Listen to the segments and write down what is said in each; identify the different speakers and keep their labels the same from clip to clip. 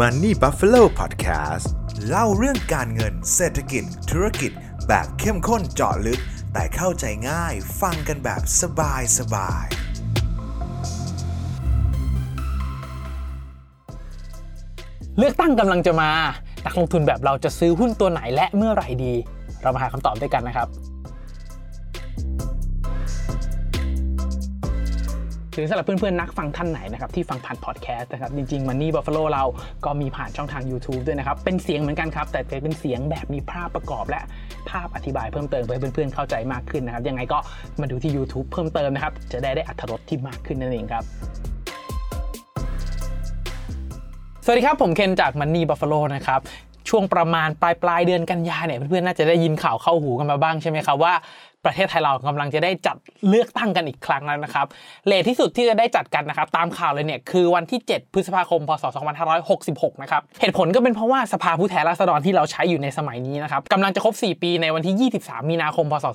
Speaker 1: Money Buffalo Podcast เล่าเรื่องการเงินเศรษฐกิจ ธุรกิจ แบบเข้มข้นเจาะลึก แต่เข้าใจง่ายฟังกันแบบสบายสบาย
Speaker 2: เลือกตั้งกำลังจะมา นักลงทุนแบบเราจะซื้อหุ้นตัวไหนและเมื่อไหร่ดี เรามาหาคำตอบด้วยกันนะครับ หรือสำหรับเพื่อนๆนักฟังท่านไหนนะครับที่ฟังผ่านพอดแคสต์นะครับจริงๆ Money Buffalo เราก็มีผ่านช่องทาง YouTube ด้วยนะครับเป็นเสียงเหมือนกันครับแต่เป็นเสียงแบบมีภาพประกอบ และภาพอธิบายเพิ่มเติมเพื่อให้เพื่อนๆเข้าใจมากขึ้นนะครับยังไงก็มาดูที่ YouTube เพิ่มเติมนะครับจะได้ได้อัธรสที่มากขึ้นนั่นเองครับสวัสดีครับผมเคนจาก Money Buffalo นะครับช่วงประมาณปลายปลายเดือนกันยาเนี่ยเพื่อนๆน่าจะได้ยินข่าวเข้าหูกันมาบ้างใช่ไหมครับว่า ประเทศไทยเรากำลังจะได้จัดเลือกตั้งกันอีกครั้งแล้วนะครับเลทที่สุดที่จะได้จัดกันนะครับ ตามข่าวเลยเนี่ยคือวันที่ 7 พฤษภาคม พศ 2566 นะครับ เหตุผลก็เป็นเพราะว่าสภาผู้แทนราษฎรที่เราใช้อยู่ในสมัยนี้นะครับกำลังจะครบ 4 ปีในวันที่ 23 มีนาคม พศ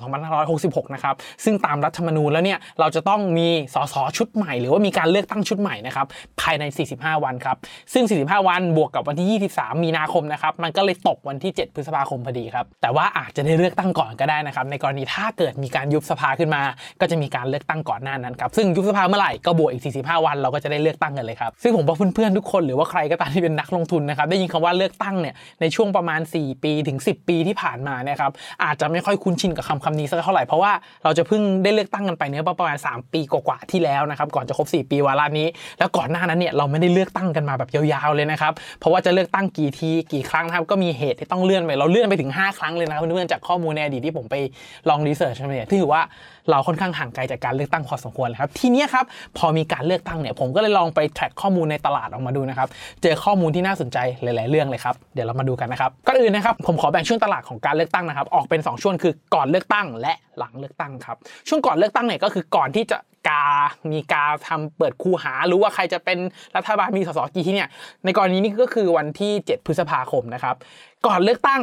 Speaker 2: 2566 นะครับ ซึ่งตามรัฐธรรมนูญแล้วเนี่ยเราจะต้องมีสสชุดใหม่ หรือว่ามีการเลือกตั้งชุดใหม่นะครับภายใน 45 วันครับซึ่ง 45 วันบวกกับวันที่ 23 มีนาคมนะครับมันก็เลยตกวันที่ 7 พฤษภาคมพอดีครับแต่ว่าอาจจะได้เลือกตั้งก่อนก็ได้นะครับในกรณีถ้าเเกิดมีการยุบสภาขึ้นมา ก็จะมีการเลือกตั้งก่อนหน้านั้นครับซึ่งยุบสภาเมื่อไหร่ก็บวกอีก 45 วันเราก็จะได้เลือกตั้งกันเลยครับซึ่งผมว่าเพื่อนๆทุกคนหรือว่าใครก็ตามที่เป็นนักลงทุนนะครับได้ยินคำว่าเลือกตั้งเนี่ยในช่วงประมาณ 4 ปีถึง 10 ปีที่ผ่านมาเนี่ยครับอาจจะไม่ค่อยคุ้นชินกับคำคำนี้สักเท่าไหร่เพราะว่าเราจะเพิ่งได้เลือกตั้งกันไปเนี่ยประมาณ 3 ปีกว่าๆที่แล้วนะครับก่อนจะครบ 4 ปีวาระนี้ แล้วก่อนหน้านั้นเนี่ยเราไม่ได้เลือกตั้งกันมาแบบยาวๆเลยนะครับเพราะว่าจะเลือกตั้งกี่ทีกี่ครั้งนะครับก็มีเหตุที่ต้องเลื่อนไปเราเลื่อนไปถึง 5 ครั้งเลยนะเพื่อนๆจากข้อมูลในอดีตที่ผมไปลองรีเสิร์ชมาเนี่ยที่ถือว่าเราค่อนข้างห่างไกลจากการเลือกตั้งพอสมควรเลยครับ ทีนี้ครับพอมีการเลือกตั้งเนี่ยผมก็เลยลองไป track ข้อมูลในตลาดออกมาดูนะครับ เจอข้อมูลที่น่าสนใจหลาย ๆ เรื่องเลยครับ เดี๋ยวเรามาดูกันนะครับก่อนอื่นนะครับผมขอแบ่งช่วงตลาดของการเลือกตั้งนะครับ ออกเป็น 2 ช่วงคือก่อนเลือกตั้งและหลังเลือกตั้งครับ ช่วงก่อนเลือกตั้งเนี่ยก็คือก่อนที่จะกา มีกาทำเปิดคูหารือว่าใครจะเป็นรัฐบาลมีสสกี่ที่เนี่ย ในกรณีนี้ก็คือวันที่ 7 พฤษภาคมนะครับ ก่อนเลือกตั้ง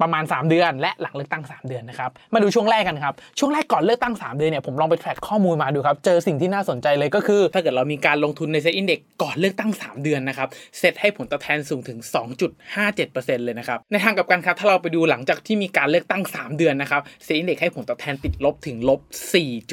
Speaker 2: ประมาณ 3 เดือน และหลังเลือกตั้ง 3 เดือนนะครับมาดูช่วงแรกกันครับช่วงแรกก่อนเลือกตั้ง 3 เดือนเนี่ยผมลองไป track ข้อมูลมาดูครับเจอสิ่งที่น่าสนใจเลยก็คือ ถ้าเกิดเรามีการลงทุนใน SET Index ก่อนเลือกตั้ง 3 เดือนนะครับเซ็ตให้ผลตอบแทนสูงถึง 2.57%เลยนะครับในทางกลับกันครับถ้าเราไปดูหลังจากที่มีการเลือกตั้ง 3 เดือนนะครับ SET Index ให้ผลตอบแทนติดลบถึงลบ 4.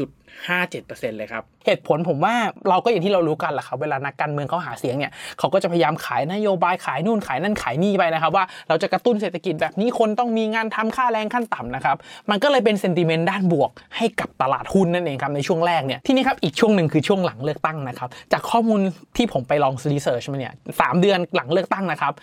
Speaker 2: 57%เลยครับเหตุผลผมว่าเราก็อย่างที่เรารู้กันแหละครับเวลานักการเมืองเขาหาเสียงเนี่ยเขาก็จะพยายามขายนโยบายขายนู่นขายนั่นขายนี่ไปนะครับ ว่าเราจะกระตุ้นเศรษฐกิจแบบนี้คนต้องมีงานทำค่าแรงขั้นต่ำนะครับมันก็เลยเป็น sentiment ด้านบวกให้กับตลาดหุ้นนั่นเองครับในช่วงแรกเนี่ยที่นี่ครับอีกช่วงหนึ่งคือช่วงหลังเลือกตั้งนะครับจากข้อมูลที่ผมไปลอง research มาเนี่ย3 เดือนหลังเลือกตั้งนะครับ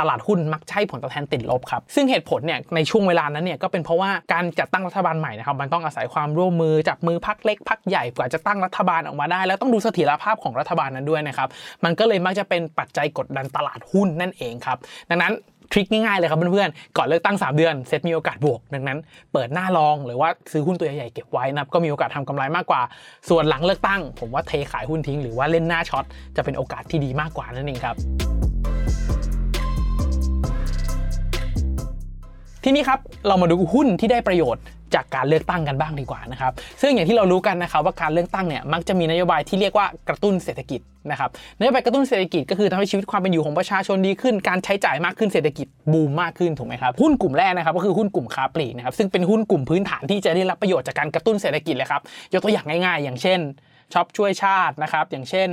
Speaker 2: ตลาดหุ้นมักให้ผลตอบแทนติดลบครับ ซึ่งเหตุผลเนี่ยในช่วงเวลานั้นเนี่ยก็เป็นเพราะว่าการจัดตั้งรัฐบาลใหม่นะครับมันต้องอาศัยความร่วมมือจับมือพรรคเล็กพรรคใหญ่กว่าจะตั้งรัฐบาลออกมาได้ แล้วต้องดูเสถียรภาพของรัฐบาลนั้นด้วยนะครับมันก็เลยมักจะเป็นปัจจัยกดดันตลาดหุ้นนั่นเองครับดังนั้น trick ง่ายๆเลยครับเพื่อนๆ ก่อนเลือกตั้ง 3 เดือนเซ็ตมีโอกาสบวก ดังนั้น เปิดหน้า long หรือว่าซื้อหุ้นตัวใหญ่ๆเก็บไว้นะครับก็มีโอกาสทำกำไรมากกว่า ส่วนหลังเลือกตั้ง ผมว่าเทขายหุ้นทิ้งหรือว่าเล่นหน้า short จะเป็นโอกาสที่ดีมากกว่านั่นเองครับ ทีนี้ครับเรามาดูหุ้นที่ได้ประโยชน์จากการเลือกตั้งกันบ้างดีกว่านะครับ ซึ่งอย่างที่เรารู้กันนะครับว่าการเลือกตั้งเนี่ยมักจะมีนโยบายที่เรียกว่ากระตุ้นเศรษฐกิจนะครับนโยบายกระตุ้นเศรษฐกิจก็คือทำให้ชีวิตความเป็นอยู่ของประชาชนดีขึ้น การใช้จ่ายมากขึ้นเศรษฐกิจบูมมากขึ้นถูกไหมครับหุ้นกลุ่มแรกนะครับก็คือหุ้นกลุ่มค้าปลีกนะครับซึ่งเป็นหุ้นกลุ่มพื้นฐานที่จะได้รับประโยชน์จากการกระตุ้นเศรษฐกิจเลยครับยกตัวอย่างง่ายๆ อย่างเช่น ช็อปช่วยชาตินะครับ อย่างเช่น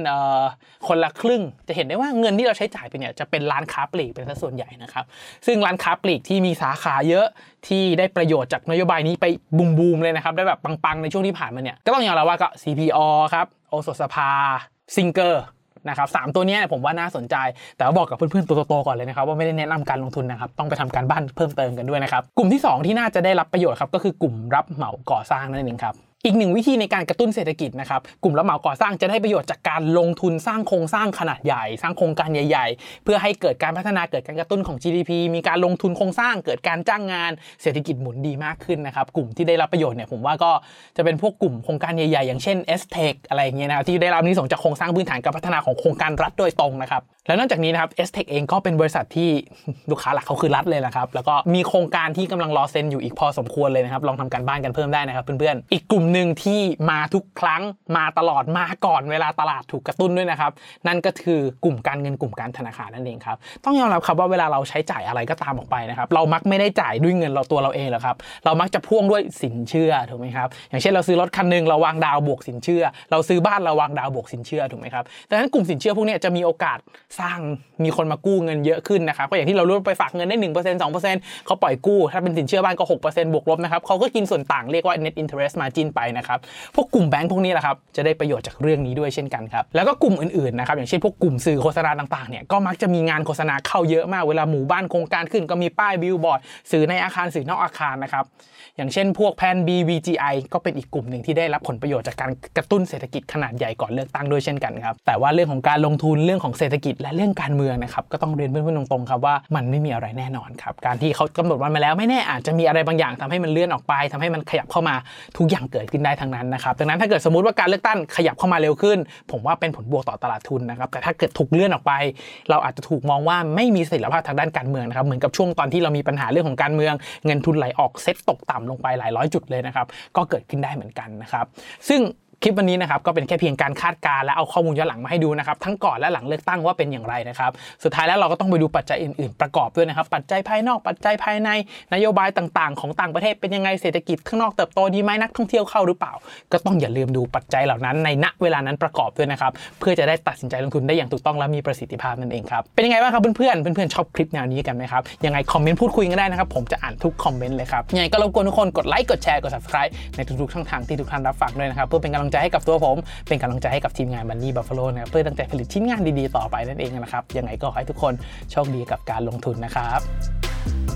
Speaker 2: คนละครึ่งจะเห็นได้ว่าเงินที่เราใช้จ่ายไปเนี่ยจะเป็นร้านค้าปลีกเป็นส่วนใหญ่นะครับ ซึ่งร้านค้าปลีกที่มีสาขาเยอะที่ได้ประโยชน์จากนโยบายนี้ไปบูมๆเลยนะครับ ได้แบบปังๆในช่วงที่ผ่านมาเนี่ยก็ต้องอย่างเราว่าก็ CPO ครับโอสถสภาซิงเกอร์นะครับสตัวนี้ผมว่าน่าสนใจ แต่ว่าบอกกับเพื่อนๆตัวโตๆก่อนเลยนะครับว่าไม่ได้แนะนำการลงทุนนะครับ ต้องไปทำการบ้านเพิ่มเติมกันด้วยนะครับ กลุ่มที่ 2 ที่น่าจะได้รับประโยชน์ครับก็คือกลุ่มรับเหมาก่อสร้างนั่นเองครับ อีกหนึ่งวิธีในการกระตุ้นเศรษฐกิจนะครับ กลุ่มรับเหมาก่อสร้างจะได้ประโยชน์จากการลงทุนสร้างโครงสร้างขนาดใหญ่ สร้างโครงการใหญ่ ๆ เพื่อให้เกิดการพัฒนาเกิดการกระตุ้นของ GDP มีการลงทุนโครงสร้างเกิดการจ้างงานเศรษฐกิจหมุนดีมากขึ้นนะครับ กลุ่มที่ได้รับประโยชน์เนี่ยผมว่าก็จะเป็นพวกกลุ่มโครงการใหญ่ๆ อย่างเช่น s t e c อะไรเงี้ยนะครับที่ได้รับนิสงจากโครงสร้างพื้นฐานการพัฒนาของโครงการรัฐโดยตรงนะครับแล้วนอกจากนี้นะครับ s t e c เองก็เป็นบริษัทที่ลูกค้าหลักเขาคือรัฐเลยนะครับแล้วก็มีโครงการที่กำลังรอเซ็นอยู่อีกพอสมควรเลยนะครับลองทำการบ้านกันเพิ่มได้นะครับเพื่อนๆอีกกลุ่มหนึ่งที่มาทุกครั้งมาตลอดมาก่อนเวลาตลาดถูกกระตุ้นด้วยนะครับ นั่นก็คือกลุ่มการเงินกลุ่มการธนาคารนั่นเองครับต้องยอมรับครับว่าเวลาเราใช้จ่ายอะไรก็ตามออกไปนะครับ เรามักไม่ได้จ่ายด้วยเงินเราตัวเราเองหรอกครับเรามักจะพ่วงด้วยสินเชื่อถูกไหมครับอย่างเช่นเราซื้อรถคันหนึ่งเราวางดาวบวกสินเชื่อ เราซื้อบ้านเราวางดาวบวกสินเชื่อถูกไหมครับดังนั้นกลุ่มสินเชื่อพวกนี้จะมีโอกาสสร้างมีคนมากู้เงินเยอะขึ้นนะครับก็อย่างที่เรารู้ไปฝากเงินได้1% 2%เขาปล่อยกู้ถ้าเป็นสินเชื่อบ้านก็6%บวกลบนะครับเขาก็กินส่วนต่างเรียกว่า net interest margin ไปนะครับ พวกกลุ่มแบงก์พวกนี้แหละครับ จะได้ประโยชน์จากเรื่องนี้ด้วยเช่นกันครับ แล้วก็กลุ่มอื่นๆนะครับ อย่างเช่นพวกกลุ่มสื่อโฆษณาต่างๆ เนี่ย ก็มักจะมีงานโฆษณาเข้าเยอะมาก เวลาหมู่บ้านโครงการขึ้นก็มีป้ายบิลบอร์ด สื่อในอาคารสื่อนอกอาคารนะครับ อย่างเช่น พวกแพน BVGI ก็เป็นอีกกลุ่มหนึ่งที่ได้รับผลประโยชน์จากการกระตุ้นเศรษฐกิจขนาดใหญ่ก่อนเลือกตั้งด้วยเช่นกันครับ แต่ว่าเรื่องของการลงทุนเรื่องของเศรษฐกิจและเรื่องการเมืองนะครับ ก็ต้องเรียนเพื่อนๆตรงๆครับว่ามันไม่มีอะไรแน่นอนครับ การที่เขากำหนดวันมาแล้วไม่แน่อาจจะมีอะไรบางอย่างทำให้มันเลื่อนออกไปทำให้มันขยับเข้ามาทุกอย่างเกิดขึ้นได้ทั้งนั้นนะครับดังนั้นถ้าเกิดสมมติว่าการเลือกตั้งขยับเข้ามาเร็วขึ้น ผมว่าเป็นผลบวกต่อตลาดทุนนะครับแต่ถ้าเกิดถูกเลื่อนออกไป เราอาจจะถูกมองว่าไม่มีเสถียรภาพทางด้านการเมืองนะครับเหมือนกับช่วงตอนที่เรามีปัญหาเรื่องของการเมือง เงินทุนไหลออกเซ็ตตกต่ำลงไปหลายร้อยจุดเลยนะครับก็เกิดขึ้นได้เหมือนกันนะครับซึ่ง ลิปวันนี้นะครับก็เป็นแค่เพียงการคาดการณ์และเอาข้อมูลย้อนหลังมาให้ดูนะครับทั้งก่อนและหลังเลือกตั้งว่าเป็นอย่างไรนะครับสุดท้ายแล้วเราก็ต้องไปดูปัจจัยอื่นๆ ประกอบด้วยนะครับปัจจัยภายนอกปัจจัยภายในนโยบายต่างๆ ของต่างประเทศเป็นยังไงเศรษฐกิจข้างนอกเติบโตดีไหมนักท่องเที่ยวเข้าหรือเปล่า ก็ต้องอย่าลืมดูปัจจัยเหล่านั้นในณเวลานั้นประกอบด้วยนะครับเพื่อจะได้ตัดสินใจลงทุนได้อย่างถูกต้องและมีประสิทธิภาพนั่นเองครับเป็นยังไงบ้างครับเพื่อนๆเพื่อนๆชอบคลิปแนวนี้กันไหมครับยังไงคอมเมนต์พูดคุยกันได้นะครับผมจะอ่านทุกคอมเมนต์เลยครับยังไงก็รบกวนทุกคนกดไลค์กดแชร์กด subscribe ในทุกๆช่องทางที่ทุกท่านรับฟังด้วยนะครับเพื่อเป็นกำลังใจใจให้กับตัวผม เป็นกำลังใจให้กับทีมงาน Bunny Buffalo นะเพื่อตั้งใจผลิตชิ้นงานดีๆต่อไปนั่นเองนะครับยังไงก็ขอให้ทุกคนโชคดีกับการลงทุนนะครับ